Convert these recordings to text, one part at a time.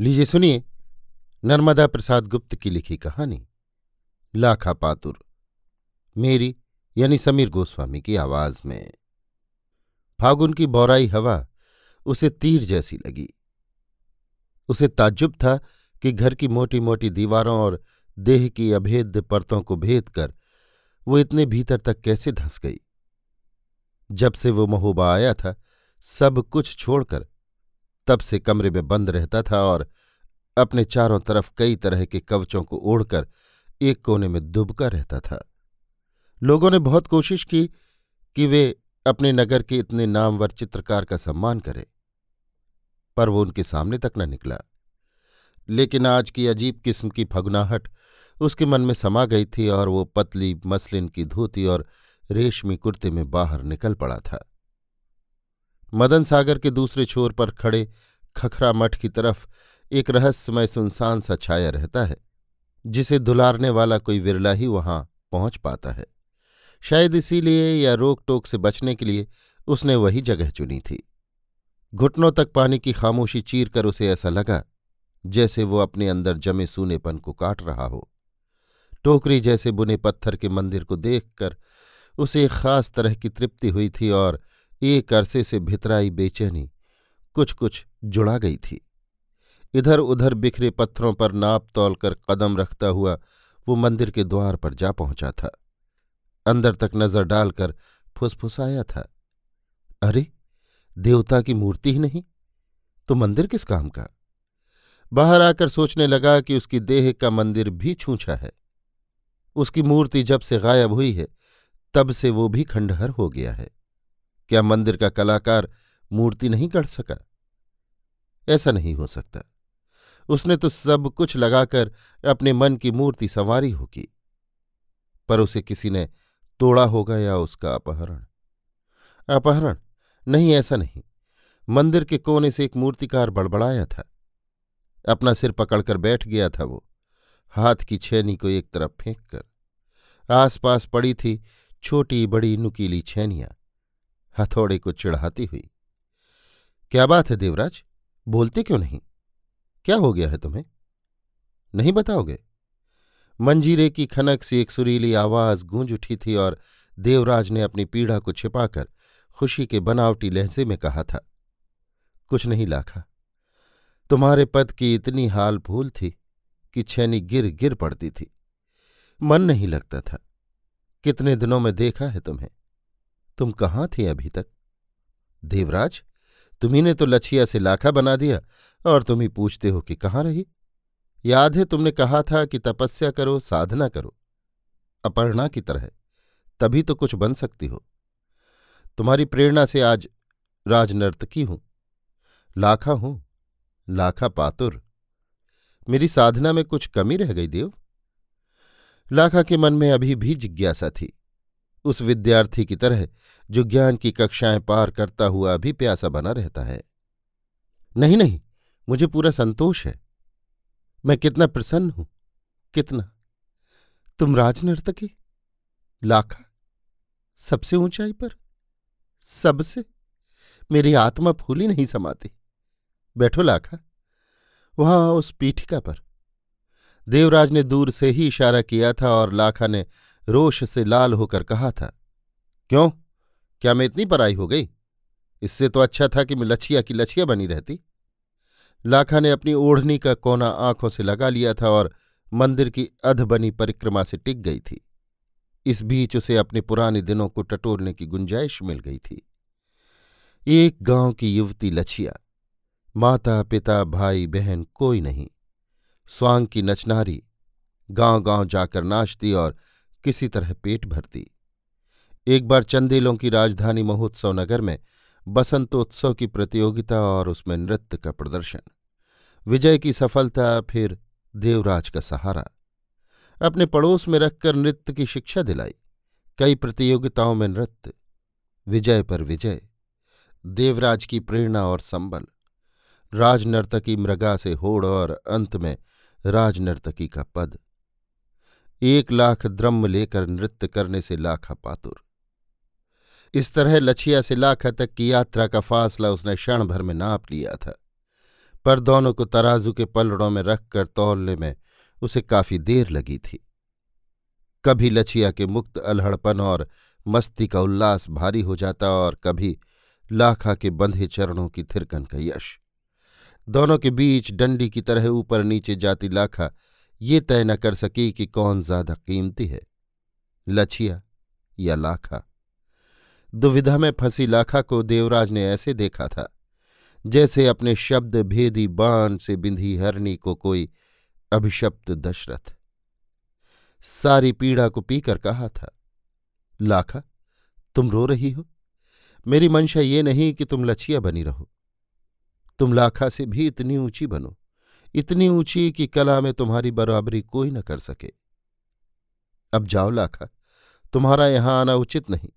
लीजिए सुनिए, नर्मदा प्रसाद गुप्त की लिखी कहानी, लाखा पातुर, मेरी यानी समीर गोस्वामी की आवाज़ में। फागुन की बौराई हवा उसे तीर जैसी लगी। उसे ताज्जुब था कि घर की मोटी मोटी दीवारों और देह की अभेद्य परतों को भेद कर वो इतने भीतर तक कैसे धंस गई। जब से वो महोबा आया था, सब कुछ छोड़कर तब से कमरे में बंद रहता था और अपने चारों तरफ़ कई तरह के कवचों को ओढ़कर एक कोने में दुबका रहता था। लोगों ने बहुत कोशिश की कि वे अपने नगर के इतने नामवर चित्रकार का सम्मान करें, पर वो उनके सामने तक न निकला। लेकिन आज की अजीब किस्म की फगुनाहट उसके मन में समा गई थी और वो पतली मसलिन की धोती और रेशमी कुर्ते में बाहर निकल पड़ा था। मदन सागर के दूसरे छोर पर खड़े खखरा मठ की तरफ़ एक रहस्यमय सुनसान सा छाया रहता है, जिसे दुलारने वाला कोई विरला ही वहाँ पहुँच पाता है। शायद इसीलिए या रोक टोक से बचने के लिए उसने वही जगह चुनी थी। घुटनों तक पानी की खामोशी चीर कर उसे ऐसा लगा, जैसे वो अपने अंदर जमे सूनेपन को काट रहा हो। टोकरी जैसे बुने पत्थर के मंदिर को देखकर उसे एक खास तरह की तृप्ति हुई थी और एक अरसे से भितराई बेचैनी कुछ कुछ जुड़ा गई थी। इधर उधर बिखरे पत्थरों पर नाप तौल कर कदम रखता हुआ वो मंदिर के द्वार पर जा पहुँचा था। अंदर तक नज़र डालकर फुसफुसाया था। अरे, देवता की मूर्ति ही नहीं? तो मंदिर किस काम का? बाहर आकर सोचने लगा कि उसकी देह का मंदिर भी छूछा है। उसकी मूर्ति जब से गायब हुई है, तब से वो भी खंडहर हो गया है। क्या मंदिर का कलाकार मूर्ति नहीं गढ़ सका? ऐसा नहीं हो सकता। उसने तो सब कुछ लगाकर अपने मन की मूर्ति संवारी होगी। पर उसे किसी ने तोड़ा होगा या उसका अपहरण? अपहरण? नहीं, ऐसा नहीं। मंदिर के कोने से एक मूर्तिकार बड़बड़ाया था। अपना सिर पकड़कर बैठ गया था वो, हाथ की छेनी को एक तरफ़ फेंक कर आसपास पड़ी थी छोटी बड़ी नुकीली छेनियाँ। हथौड़े को चिढ़ाती हुई। क्या बात है देवराज? बोलते क्यों नहीं? क्या हो गया है तुम्हें? नहीं बताओगे? मंजीरे की खनक से एक सुरीली आवाज़ गूंज उठी थी और देवराज ने अपनी पीड़ा को छिपाकर खुशी के बनावटी लहजे में कहा था, कुछ नहीं लाखा। तुम्हारे पद की इतनी हाल भूल थी कि छैनी गिर गिर पड़ती थी। मन नहीं लगता था। कितने दिनों में देखा है तुम्हें? तुम कहाँ थे अभी तक? देवराज तुम्ही ने तो लछिया से लाखा बना दिया और तुम ही पूछते हो कि कहाँ रही? याद है तुमने कहा था कि तपस्या करो, साधना करो। अपर्णा की तरह, तभी तो कुछ बन सकती हो। तुम्हारी प्रेरणा से आज राजनर्तकी हूँ। लाखा हूँ, लाखा पातुर। मेरी साधना में कुछ कमी रह गई देव। लाखा के मन में अभी भी जिज्ञासा थी। उस विद्यार्थी की तरह जो ज्ञान की कक्षाएँ पार करता हुआ भी प्यासा बना रहता है। नहीं नहीं, मुझे पूरा संतोष है। मैं कितना प्रसन्न हूँ, कितना। तुम राजनर्तकी? लाखा? सबसे ऊंचाई पर? सबसे? मेरी आत्मा फूली नहीं समाती। बैठो लाखा, वहाँ उस पीठिका पर। देवराज ने दूर से ही इशारा किया था और लाखा ने रोष से लाल होकर कहा था, क्यों? क्या मैं इतनी पराई हो गई? इससे तो अच्छा था कि मैं लछिया की लछिया बनी रहती। लाखा ने अपनी ओढ़नी का कोना आँखों से लगा लिया था और मंदिर की अध बनी परिक्रमा से टिक गई थी। इस बीच उसे अपने पुराने दिनों को टटोरने की गुंजाइश मिल गई थी। एक गाँव की युवती लछिया, माता, पिता, भाई, बहन कोई नहीं। स्वांग की नचनारी गाँव गाँव जाकर नाचती और किसी तरह पेट भरती। एक बार चंदेलों की राजधानी महोत्सव नगर में बसंतोत्सव की प्रतियोगिता और उसमें नृत्य का प्रदर्शन। विजय की सफलता, फिर देवराज का सहारा। अपने पड़ोस में रखकर नृत्य की शिक्षा दिलाई। कई प्रतियोगिताओं में नृत्य। विजय पर विजय। देवराज की प्रेरणा और संबल। राजनर्तकी मृगा से होड़ और अंत में राजनर्तकी का पद। एक लाख द्रम्म लेकर नृत्य करने से लाखा पातुर। इस तरह लछिया से लाखा तक की यात्रा का फासला उसने क्षण भर में नाप लिया था। पर दोनों को तराजू के पलड़ों में रखकर तौलने में उसे काफ़ी देर लगी थी। कभी लछिया के मुक्त अलहड़पन और मस्ती का उल्लास भारी हो जाता और कभी लाखा के बंधे चरणों की थिरकन का यश। दोनों के बीच डंडी की तरह ऊपर नीचे जाती लाखा ये तय न कर सकी कि कौन ज़्यादा कीमती है, लछिया या लाखा। दुविधा में फंसी लाखा को देवराज ने ऐसे देखा था, जैसे अपने शब्द भेदी बाण से बिंधी हरणी को कोई अभिशप्त दशरथ। सारी पीड़ा को पीकर कहा था, लाखा, तुम रो रही हो? मेरी मंशा ये नहीं कि तुम लछिया बनी रहो। तुम लाखा से भी इतनी ऊँची बनो। इतनी ऊँची कि कला में तुम्हारी बराबरी कोई न कर सके। अब जाओ लाखा, तुम्हारा यहाँ आना उचित नहीं।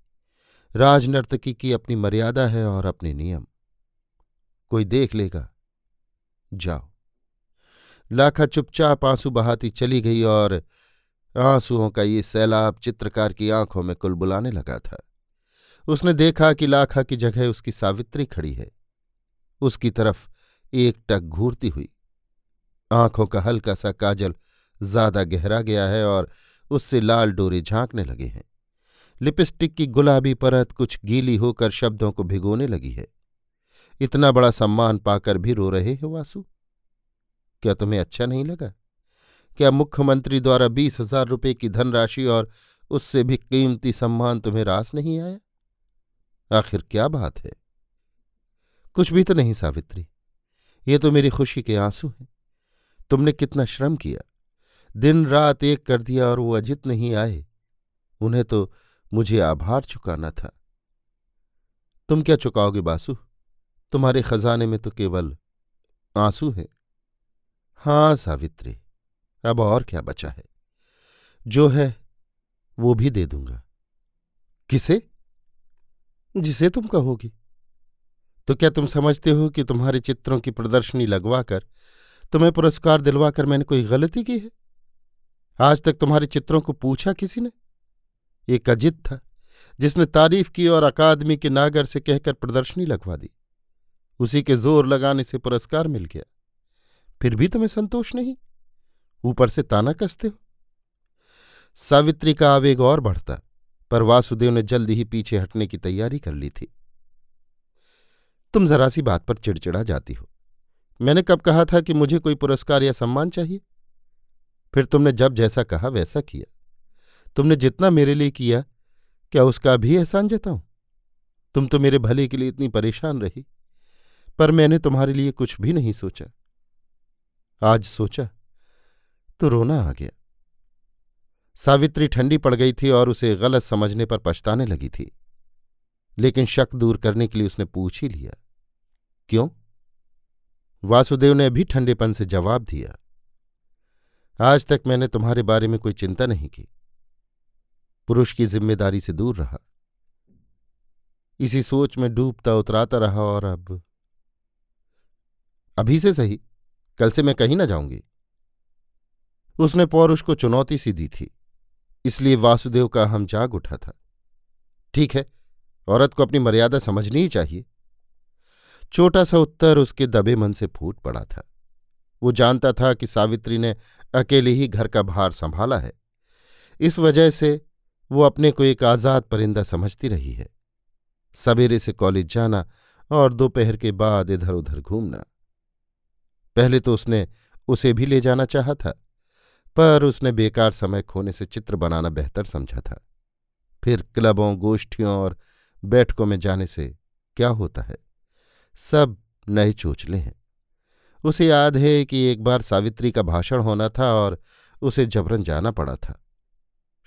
राजनर्तकी की अपनी मर्यादा है और अपने नियम। कोई देख लेगा। जाओ। लाखा चुपचाप आँसू बहाती चली गई और आंसुओं का ये सैलाब चित्रकार की आँखों में कुल बुलाने लगा था। उसने देखा कि लाखा की जगह उसकी सावित्री खड़ी है। उसकी तरफ़ एक टक घूरती हुई। आँखों का हल्का सा काजल ज़्यादा गहरा गया है और उससे लाल डोरे झांकने लगे हैं। लिपस्टिक की गुलाबी परत कुछ गीली होकर शब्दों को भिगोने लगी है। इतना बड़ा सम्मान पाकर भी रो रहे हो वासु क्या तुम्हें अच्छा नहीं लगा? क्या मुख्यमंत्री द्वारा बीस हज़ार रुपये की धनराशि और उससे भी कीमती सम्मान तुम्हें रास नहीं आया? आखिर क्या बात है? कुछ भी तो नहीं, सावित्री। ये तो मेरी खुशी के आँसू हैं। तुमने कितना श्रम किया? दिन रात एक कर दिया और वो अजित नहीं आए। उन्हें तो मुझे आभार चुकाना था। तुम क्या चुकाओगे बासु? तुम्हारे खजाने में तो केवल आँसू है। हाँ सावित्री, अब और क्या बचा है? जो है, वो भी दे दूँगा। किसे? जिसे तुम कहोगी। तो क्या तुम समझते हो कि तुम्हारे चित्रों की प्रदर्शनी लगवाकर तुम्हें पुरस्कार दिलवाकर मैंने कोई गलती की है? आज तक तुम्हारे चित्रों को पूछा किसी ने? एक अजित था, जिसने तारीफ़ की और अकादमी के नागर से कहकर प्रदर्शनी लगवा दी। उसी के ज़ोर लगाने से पुरस्कार मिल गया। फिर भी तुम्हें संतोष नहीं? ऊपर से ताना कसते हो। सावित्री का आवेग और बढ़ता, पर वासुदेव ने जल्द ही पीछे हटने की तैयारी कर ली थी। तुम जरा सी बात पर चिड़चिड़ा जाती हो। मैंने कब कहा था कि मुझे कोई पुरस्कार या सम्मान चाहिए? फिर तुमने जब जैसा कहा, वैसा किया। तुमने जितना मेरे लिए किया, क्या उसका भी एहसान जताऊं? तुम तो मेरे भले के लिए इतनी परेशान रही, पर मैंने तुम्हारे लिए कुछ भी नहीं सोचा। आज सोचा तो रोना आ गया। सावित्री ठंडी पड़ गई थी और उसे गलत समझने पर पछताने लगी थी, लेकिन शक दूर करने के लिए उसने पूछ ही लिया, क्यों? वासुदेव ने भी ठंडेपन से जवाब दिया, आज तक मैंने तुम्हारे बारे में कोई चिंता नहीं की। पुरुष की ज़िम्मेदारी से दूर रहा। इसी सोच में डूबता उतराता रहा और अब, अभी से सही, कल से मैं कहीं ना जाऊँगी। उसने पौरुष को चुनौती सी दी थी, इसलिए वासुदेव का हम जाग उठा था। ठीक है, औरत को अपनी मर्यादा समझनी ही चाहिए। छोटा सा उत्तर उसके दबे मन से फूट पड़ा था। वो जानता था कि सावित्री ने अकेले ही घर का भार संभाला है। इस वजह से वो अपने को एक आज़ाद परिंदा समझती रही है। सवेरे से कॉलेज जाना और दोपहर के बाद इधर उधर घूमना। पहले तो उसने उसे भी ले जाना चाहा था, पर उसने बेकार समय खोने से चित्र बनाना बेहतर समझा था। फिर क्लबों, गोष्ठियों और बैठकों में जाने से क्या होता है? सब नए चोचले हैं। उसे याद है कि एक बार सावित्री का भाषण होना था और उसे जबरन जाना पड़ा था।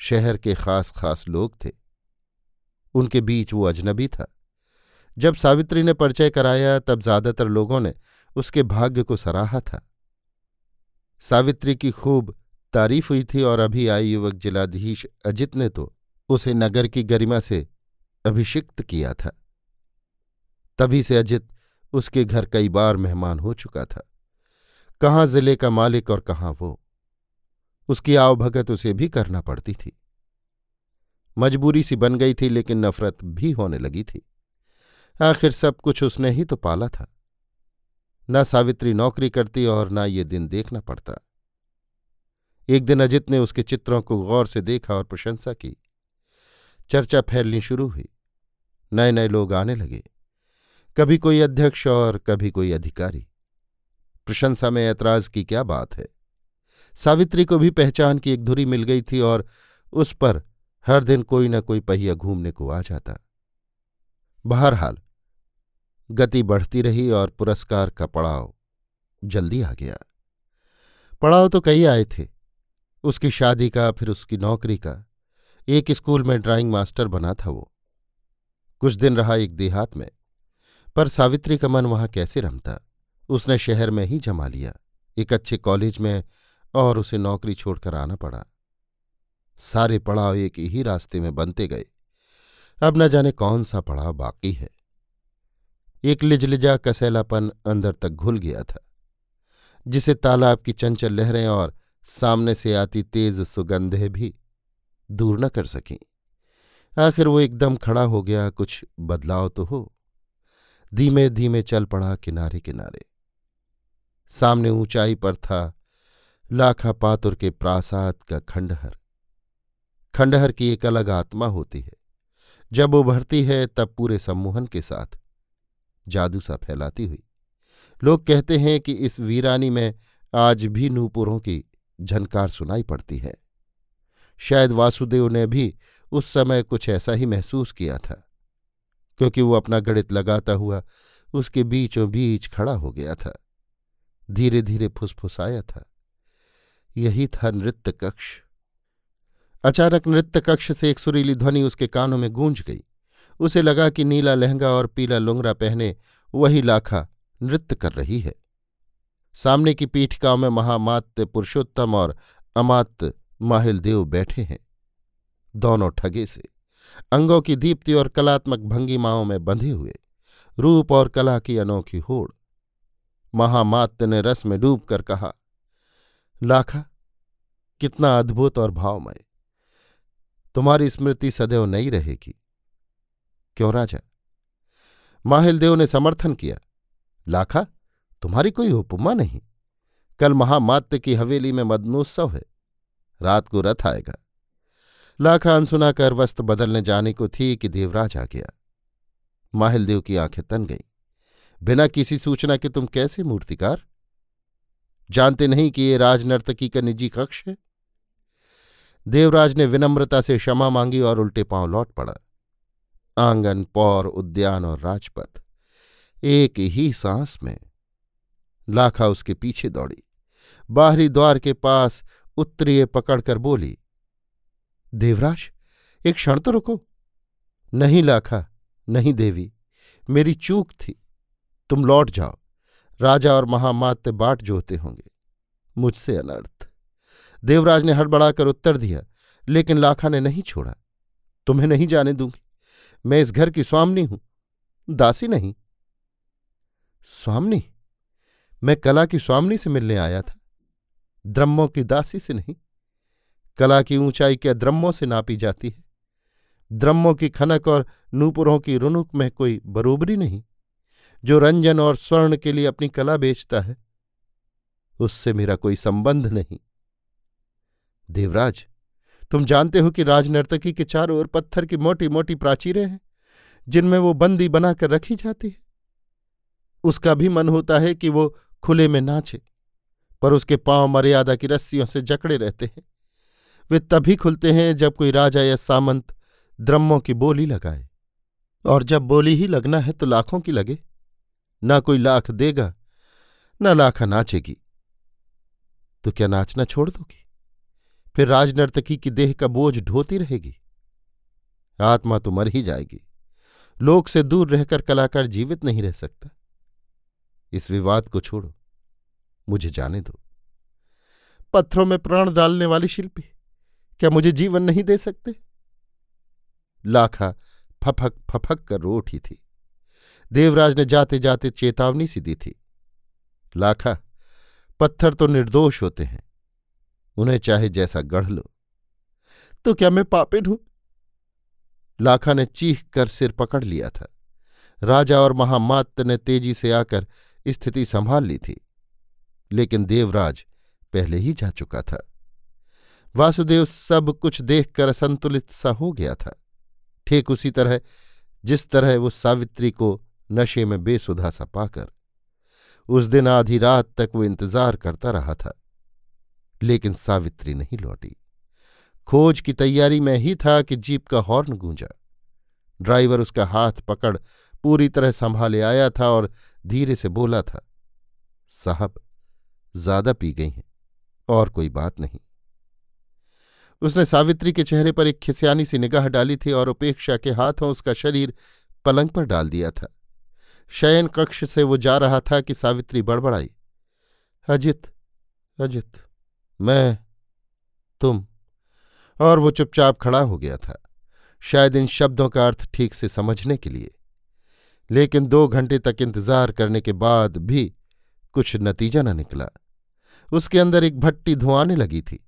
शहर के खास खास लोग थे। उनके बीच वो अजनबी था। जब सावित्री ने परिचय कराया, तब ज़्यादातर लोगों ने उसके भाग्य को सराहा था। सावित्री की खूब तारीफ़ हुई थी और अभी आई युवक जिलाधीश अजित ने तो उसे नगर की गरिमा से अभिषिक्त किया था। तभी से अजित उसके घर कई बार मेहमान हो चुका था। कहाँ ज़िले का मालिक और कहाँ वो? उसकी आवभगत उसे भी करना पड़ती थी। मजबूरी सी बन गई थी, लेकिन नफरत भी होने लगी थी। आखिर सब कुछ उसने ही तो पाला था। न सावित्री नौकरी करती और न ये दिन देखना पड़ता। एक दिन अजित ने उसके चित्रों को गौर से देखा और प्रशंसा की। चर्चा फैलनी शुरू हुई। नए नए लोग आने लगे। कभी कोई अध्यक्ष और कभी कोई अधिकारी। प्रशंसा में ऐतराज की क्या बात है? सावित्री को भी पहचान की एक धुरी मिल गई थी और उस पर हर दिन कोई न कोई पहिया घूमने को आ जाता। बहरहाल, गति बढ़ती रही और पुरस्कार का पड़ाव जल्दी आ गया। पड़ाव तो कई आए थे। उसकी शादी का, फिर उसकी नौकरी का। एक स्कूल में ड्राइंग मास्टर बना था वो। कुछ दिन रहा एक देहात में। पर सावित्री का मन वहाँ कैसे रमता? उसने शहर में ही जमा लिया। एक अच्छे कॉलेज में और उसे नौकरी छोड़कर आना पड़ा। सारे पड़ाव एक ही रास्ते में बनते गए। अब न जाने कौन सा पड़ाव बाकी है। एक लिजलिजा कसैलापन अंदर तक घुल गया था, जिसे तालाब की चंचल लहरें और सामने से आती तेज सुगंधे भी दूर न कर सकें। आखिर वो एकदम खड़ा हो गया, कुछ बदलाव तो हो। धीमे धीमे चल पड़ा किनारे किनारे सामने ऊंचाई पर था लाखा पातुर के प्रासाद का खंडहर। खंडहर की एक अलग आत्मा होती है। जब उभरती है, तब पूरे सम्मोहन के साथ जादू सा फैलाती हुई। लोग कहते हैं कि इस वीरानी में आज भी नूपुरों की झनकार सुनाई पड़ती है। शायद वासुदेव ने भी उस समय कुछ ऐसा ही महसूस किया था। क्योंकि वो अपना गणित लगाता हुआ उसके बीचों बीच खड़ा हो गया था। धीरे धीरे फुसफुसाया था। यही था नृत्य कक्ष अचानक नृत्य कक्ष से एक सुरीली ध्वनि उसके कानों में गूंज गई। उसे लगा कि नीला लहंगा और पीला लुंगरा पहने वही लाखा नृत्य कर रही है। सामने की पीठिकाओं में महामात्य पुरुषोत्तम और अमात्य माहिल देव बैठे हैं। दोनों ठगे से। अंगों की दीप्ति और कलात्मक भंगिमाओं में बंधे हुए, रूप और कला की अनोखी होड़। महामात्य ने रस में डूबकर कहा, लाखा, कितना अद्भुत और भावमय। तुम्हारी स्मृति सदैव नहीं रहेगी। क्यों राजा? माहिलदेव ने समर्थन किया। लाखा, तुम्हारी कोई उपमा नहीं। कल महामात्य की हवेली में मदनोत्सव है। रात को रथ आएगा। लाखा अनसुना कर वस्त्र बदलने जाने को थी कि देवराज आ गया। माहिलदेव की आँखें तन गईं। बिना किसी सूचना के तुम कैसे मूर्तिकार? जानते नहीं कि ये राजनर्तकी का निजी कक्ष है? देवराज ने विनम्रता से क्षमा मांगी और उल्टे पाँव लौट पड़ा। आँगन, पौर, उद्यान और राजपथ, एक ही सांस में। लाखा उसके पीछे दौड़ी। बाहरी द्वार के पास उत्तरीय पकड़कर बोली देवराज, एक क्षण तो रुको। नहीं लाखा, नहीं देवी, मेरी चूक थी। तुम लौट जाओ, राजा और महामात्य बाट जोते होंगे, मुझसे अनर्थ। देवराज ने हड़बड़ाकर उत्तर दिया, लेकिन लाखा ने नहीं छोड़ा। तुम्हें नहीं जाने दूँगी। मैं इस घर की स्वामनी हूँ, दासी नहीं। स्वामनी? मैं कला की स्वामनी से मिलने आया था द्रम्मों की दासी से नहीं। कला की ऊंचाई क्या द्रम्मों से नापी जाती है। द्रम्मों की खनक और नूपुरों की रुनुक में कोई बरोबरी नहीं, जो रंजन और स्वर्ण के लिए अपनी कला बेचता है। उससे मेरा कोई संबंध नहीं। देवराज, तुम जानते हो कि राजनर्तकी के चारों ओर पत्थर की मोटी मोटी प्राचीरें हैं, जिनमें वो बंदी बनाकर रखी जाती है। उसका भी मन होता है कि वो खुले में नाचे, पर उसके पाँव मर्यादा की रस्सियों से जकड़े रहते हैं। वे तभी खुलते हैं जब कोई राजा या सामंत द्रम्मों की बोली लगाए। और जब बोली ही लगना है तो लाखों की लगे। ना कोई लाख देगा, न लाखा नाचेगी। तो क्या नाचना छोड़ दोगी? फिर राजनर्तकी की देह का बोझ ढोती रहेगी। आत्मा तो मर ही जाएगी। लोक से दूर रहकर कलाकार जीवित नहीं रह सकता। इस विवाद को छोड़ो। मुझे जाने दो। पत्थरों में प्राण डालने वाली शिल्पी। क्या मुझे जीवन नहीं दे सकते? लाखा फफक फफक कर रो उठी थी। देवराज ने जाते जाते चेतावनी सी दी थी। लाखा, पत्थर तो निर्दोष होते हैं। उन्हें चाहे जैसा गढ़ लो। तो क्या मैं पापिन हूँ? लाखा ने चीख कर सिर पकड़ लिया था। राजा और महामात्य ने तेज़ी से आकर स्थिति संभाल ली थी। लेकिन देवराज पहले ही जा चुका था। वासुदेव सब कुछ देखकर असंतुलित सा हो गया था। ठीक उसी तरह, जिस तरह वो सावित्री को नशे में बेसुधा सा पाकर, उस दिन आधी रात तक वो इंतज़ार करता रहा था। लेकिन सावित्री नहीं लौटी। खोज की तैयारी में ही था कि जीप का हॉर्न गूंजा। ड्राइवर उसका हाथ पकड़ पूरी तरह संभाले आया था और धीरे से बोला था, साहब, ज़्यादा पी गई हैं, और कोई बात नहीं। उसने सावित्री के चेहरे पर एक खिसियानी सी निगाह डाली थी और उपेक्षा के हाथों उसका शरीर पलंग पर डाल दिया था। शयन कक्ष से वो जा रहा था कि सावित्री बड़बड़ाई। अजित अजित, मैं, तुम। और वो चुपचाप खड़ा हो गया था, शायद इन शब्दों का अर्थ ठीक से समझने के लिए। लेकिन दो घंटे तक इंतज़ार करने के बाद भी कुछ नतीजा न निकला। उसके अंदर एक भट्टी धुआने लगी थी।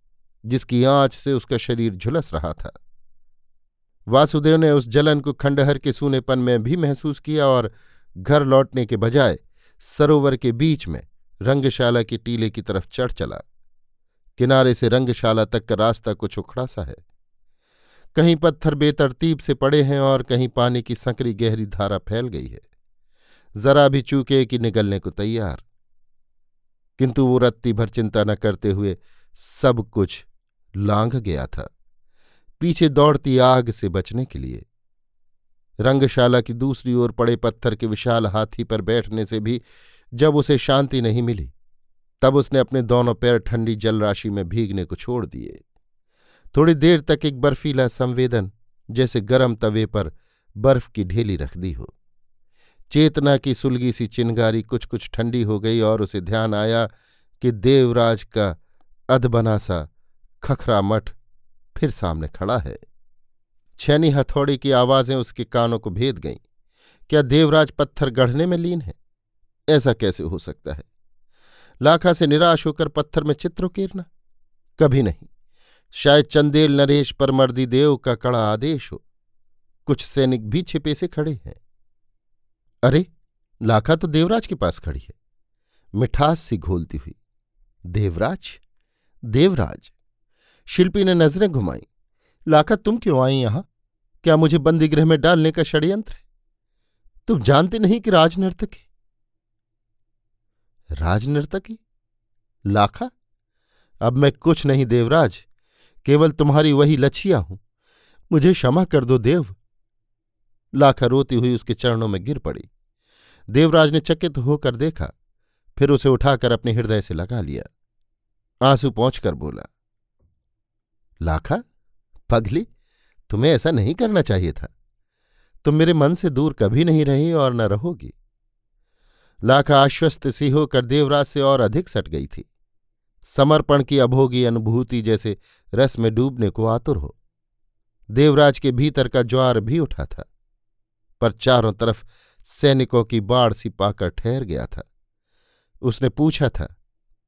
जिसकी आँच से उसका शरीर झुलस रहा था। वासुदेव ने उस जलन को खंडहर के सूनेपन में भी महसूस किया और घर लौटने के बजाय सरोवर के बीच में रंगशाला की टीले की तरफ़ चढ़ चला। किनारे से रंगशाला तक का रास्ता कुछ उखड़ा सा है। कहीं पत्थर बेतरतीब से पड़े हैं और कहीं पानी की संकरी गहरी धारा फैल गई है। जरा भी चूके कि निगलने को तैयार। किंतु वो रत्ती भर चिंता न करते हुए सब कुछ लांघ गया था। पीछे दौड़ती आग से बचने के लिए। रंगशाला की दूसरी ओर पड़े पत्थर के विशाल हाथी पर बैठने से भी जब उसे शांति नहीं मिली, तब उसने अपने दोनों पैर ठंडी जलराशि में भीगने को छोड़ दिए। थोड़ी देर तक एक बर्फीला संवेदन, जैसे गर्म तवे पर बर्फ़ की ढेली रख दी हो। चेतना की सुलगी सी चिनगारी कुछ कुछ ठंडी हो गई और उसे ध्यान आया कि देवराज का अधबना सा खखरा मठ फिर सामने खड़ा है। छैनी हथौड़ी की आवाज़ें उसके कानों को भेद गईं। क्या देवराज पत्थर गढ़ने में लीन है? ऐसा कैसे हो सकता है? लाखा से निराश होकर पत्थर में चित्र उकेरना कभी नहीं। शायद चंदेल नरेश पर मर्दी देव का कड़ा आदेश हो। कुछ सैनिक भी छिपे से खड़े हैं। अरे, लाखा तो देवराज के पास खड़ी है। मिठास सी घोलती हुई। देवराज? देवराज? शिल्पी ने नज़रें घुमाई। लाखा, तुम क्यों आई यहाँ? क्या मुझे बंदीगृह में डालने का षड्यंत्र है? तुम जानते नहीं कि राजनर्तकी राजनर्तकी लाखा, अब मैं कुछ नहीं देवराज, केवल तुम्हारी वही लछिया हूँ। मुझे क्षमा कर दो, देव। लाखा रोती हुई उसके चरणों में गिर पड़ी। देवराज ने चकित होकर देखा, फिर उसे उठाकर अपने हृदय से लगा लिया। आँसू पहुंचकर बोला लाखा? पगली, तुम्हें ऐसा नहीं करना चाहिए था। तुम मेरे मन से दूर कभी नहीं रही और न रहोगी। लाखा आश्वस्त सी होकर देवराज से और अधिक सट गई थी। समर्पण की अभोगी अनुभूति जैसे रस में डूबने को आतुर हो। देवराज के भीतर का ज्वार भी उठा था, पर चारों तरफ़ सैनिकों की बाढ़ सी पाकर ठहर गया था। उसने पूछा था,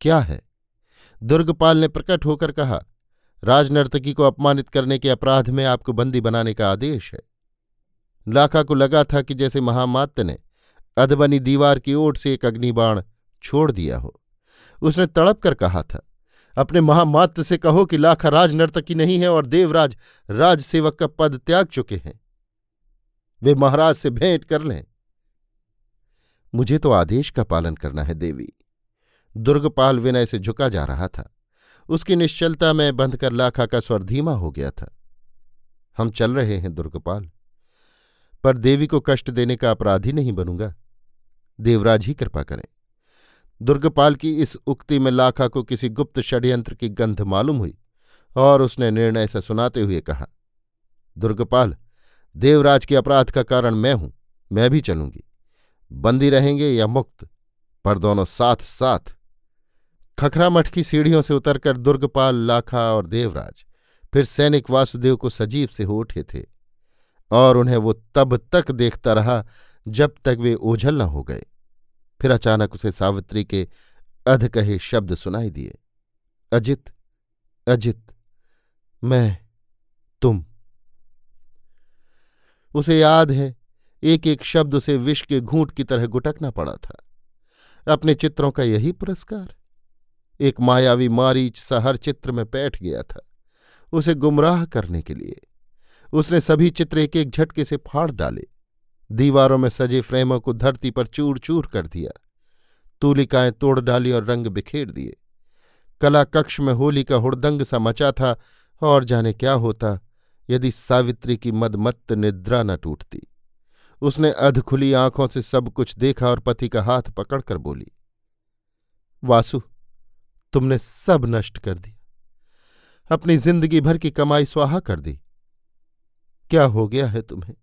क्या है? दुर्गपाल ने प्रकट होकर कहा राजनर्तकी को अपमानित करने के अपराध में आपको बंदी बनाने का आदेश है। लाखा को लगा था कि जैसे महामात्य ने अधबनी दीवार की ओट से एक अग्निबाण छोड़ दिया हो। उसने तड़प कर कहा था, अपने महामात्य से कहो कि लाखा राजनर्तकी नहीं है और देवराज राजसेवक का पद त्याग चुके हैं। वे महाराज से भेंट कर लें। मुझे तो आदेश का पालन करना है, देवी। दुर्गपाल विनय से झुका जा रहा था। उसकी निश्चलता में बंधकर लाखा का स्वर धीमा हो गया था। हम चल रहे हैं दुर्गपाल, पर देवी को कष्ट देने का अपराधी नहीं बनूँगा। देवराज ही कृपा करें। दुर्गपाल की इस उक्ति में लाखा को किसी गुप्त षड्यंत्र की गंध मालूम हुई और उसने निर्णय से सुनाते हुए कहा, दुर्गपाल, देवराज के अपराध का कारण मैं हूँ, मैं भी चलूँगी। बंदी रहेंगे या मुक्त, पर दोनों साथ साथ खखरा मठ की सीढ़ियों से उतरकर दुर्गपाल, लाखा और देवराज, फिर सैनिक वासुदेव को सजीव से हो उठे थे और उन्हें वो तब तक देखता रहा जब तक वे ओझल न हो गए। फिर अचानक उसे सावित्री के अध कहे शब्द सुनाई दिए, अजित अजित, मैं तुम। उसे याद है एक एक शब्द उसे विष के घूंट की तरह गुटकना पड़ा था। अपने चित्रों का यही पुरस्कार। एक मायावी मारीच सा हर चित्र में बैठ गया था, उसे गुमराह करने के लिए। उसने सभी चित्र एक एक झटके से फाड़ डाले। दीवारों में सजे फ्रेमों को धरती पर चूर चूर कर दिया। तूलिकाएँ तोड़ डाली और रंग बिखेर दिए। कला कक्ष में होली का हुड़दंग सा मचा था, और जाने क्या होता, यदि सावित्री की मदमत्त निद्रा न टूटती। उसने अध खुली आँखों से सब कुछ देखा और पति का हाथ पकड़कर बोली, वासु तुमने सब नष्ट कर दिया। अपनी ज़िंदगी भर की कमाई स्वाहा कर दी। क्या हो गया है तुम्हें?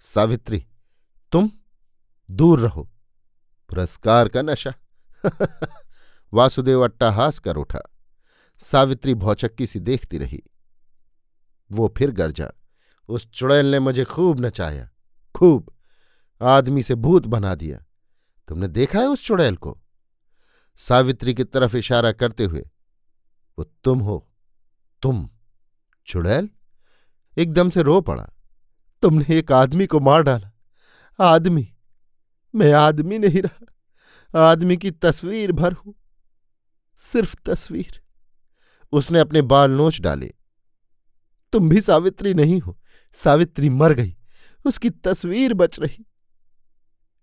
सावित्री, तुम दूर रहो। पुरस्कार का नशा। वासुदेव अट्टाहास कर उठा। सावित्री भौचक्की सी देखती रही। वो फिर गरजा। उस चुड़ैल ने मुझे खूब नचाया। खूब। आदमी से भूत बना दिया। तुमने देखा है उस चुड़ैल को? सावित्री की तरफ़ इशारा करते हुए, वो तुम हो, तुम, चुड़ैल? एकदम से रो पड़ा। तुमने एक आदमी को मार डाला। आदमी, मैं आदमी नहीं रहा। आदमी की तस्वीर भर हूँ। सिर्फ़ तस्वीर। उसने अपने बाल नोच डाले। तुम भी सावित्री नहीं हो। सावित्री मर गई। उसकी तस्वीर बच रही।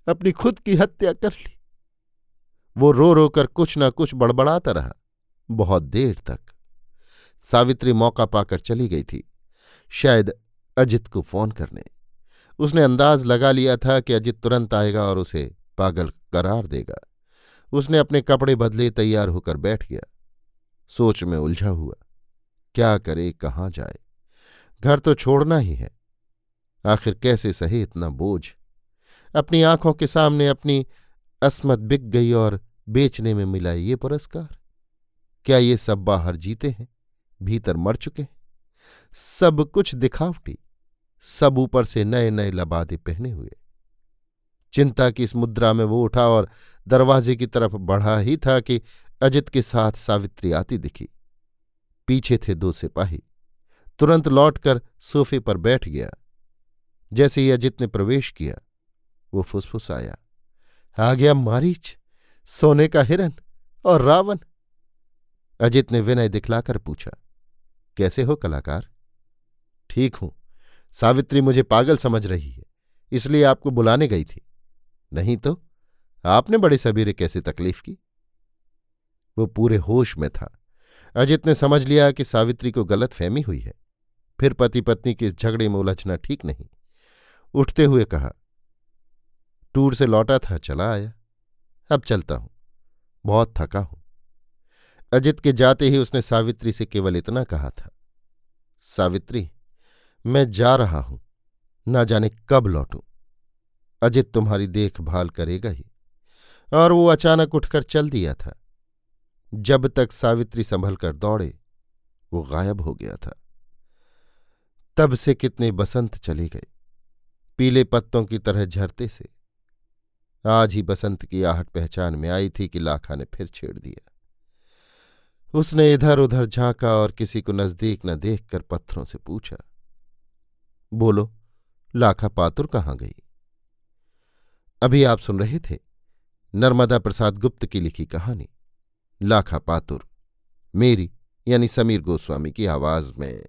अपनी खुद की हत्या कर ली। वो रो रो कर कुछ ना कुछ बड़बड़ाता रहा, बहुत देर तक। सावित्री मौका पाकर चली गई थी। शायद अजित को फ़ोन करने। उसने अंदाज लगा लिया था कि अजित तुरंत आएगा और उसे पागल करार देगा। उसने अपने कपड़े बदले तैयार होकर बैठ गया। सोच में उलझा हुआ, क्या करे, कहाँ जाए? घर तो छोड़ना ही है। आखिर कैसे सहे इतना बोझ? अपनी आँखों के सामने अपनी असमत बिक गई और बेचने में मिला ये पुरस्कार। क्या ये सब बाहर जीते हैं, भीतर मर चुके हैं? सब कुछ दिखावटी, सब ऊपर से नए नए लबादे पहने हुए। चिंता की इस मुद्रा में वो उठा और दरवाजे की तरफ़ बढ़ा ही था कि अजित के साथ सावित्री आती दिखी। पीछे थे दो सिपाही। तुरंत लौटकर सोफे पर बैठ गया। जैसे ही अजित ने प्रवेश किया, वो फुसफुस आया आ गया मारीच, सोने का हिरन और रावण। अजित ने विनय दिखलाकर पूछा, कैसे हो कलाकार? ठीक हूँ। सावित्री मुझे पागल समझ रही है, इसलिए आपको बुलाने गई थी। नहीं तो आपने बड़े सबीरे कैसे तकलीफ़ की? वो पूरे होश में था। अजित ने समझ लिया कि सावित्री को गलत फहमी हुई है। फिर पति पत्नी के इस झगड़े में उलझना ठीक नहीं। उठते हुए कहा टूर से लौटा था, चला आया। अब चलता हूँ। बहुत थका हूँ। अजित के जाते ही उसने सावित्री से केवल इतना कहा था, सावित्री, मैं जा रहा हूँ, ना जाने कब लौटूं। अजित तुम्हारी देखभाल करेगा ही। और वो अचानक उठकर चल दिया था। जब तक सावित्री संभल कर दौड़े, वो गायब हो गया था। तब से कितने बसंत चले गए, पीले पत्तों की तरह झरते से। आज ही बसंत की आहट पहचान में आई थी कि लाखा ने फिर छेड़ दिया। उसने इधर उधर झांका और किसी को नज़दीक न देखकर पत्थरों से पूछा, बोलो, लाखा पातुर कहाँ गई? अभी आप सुन रहे थे नर्मदा प्रसाद गुप्त की लिखी कहानी, लाखा पातुर, मेरी यानी समीर गोस्वामी की आवाज़ में।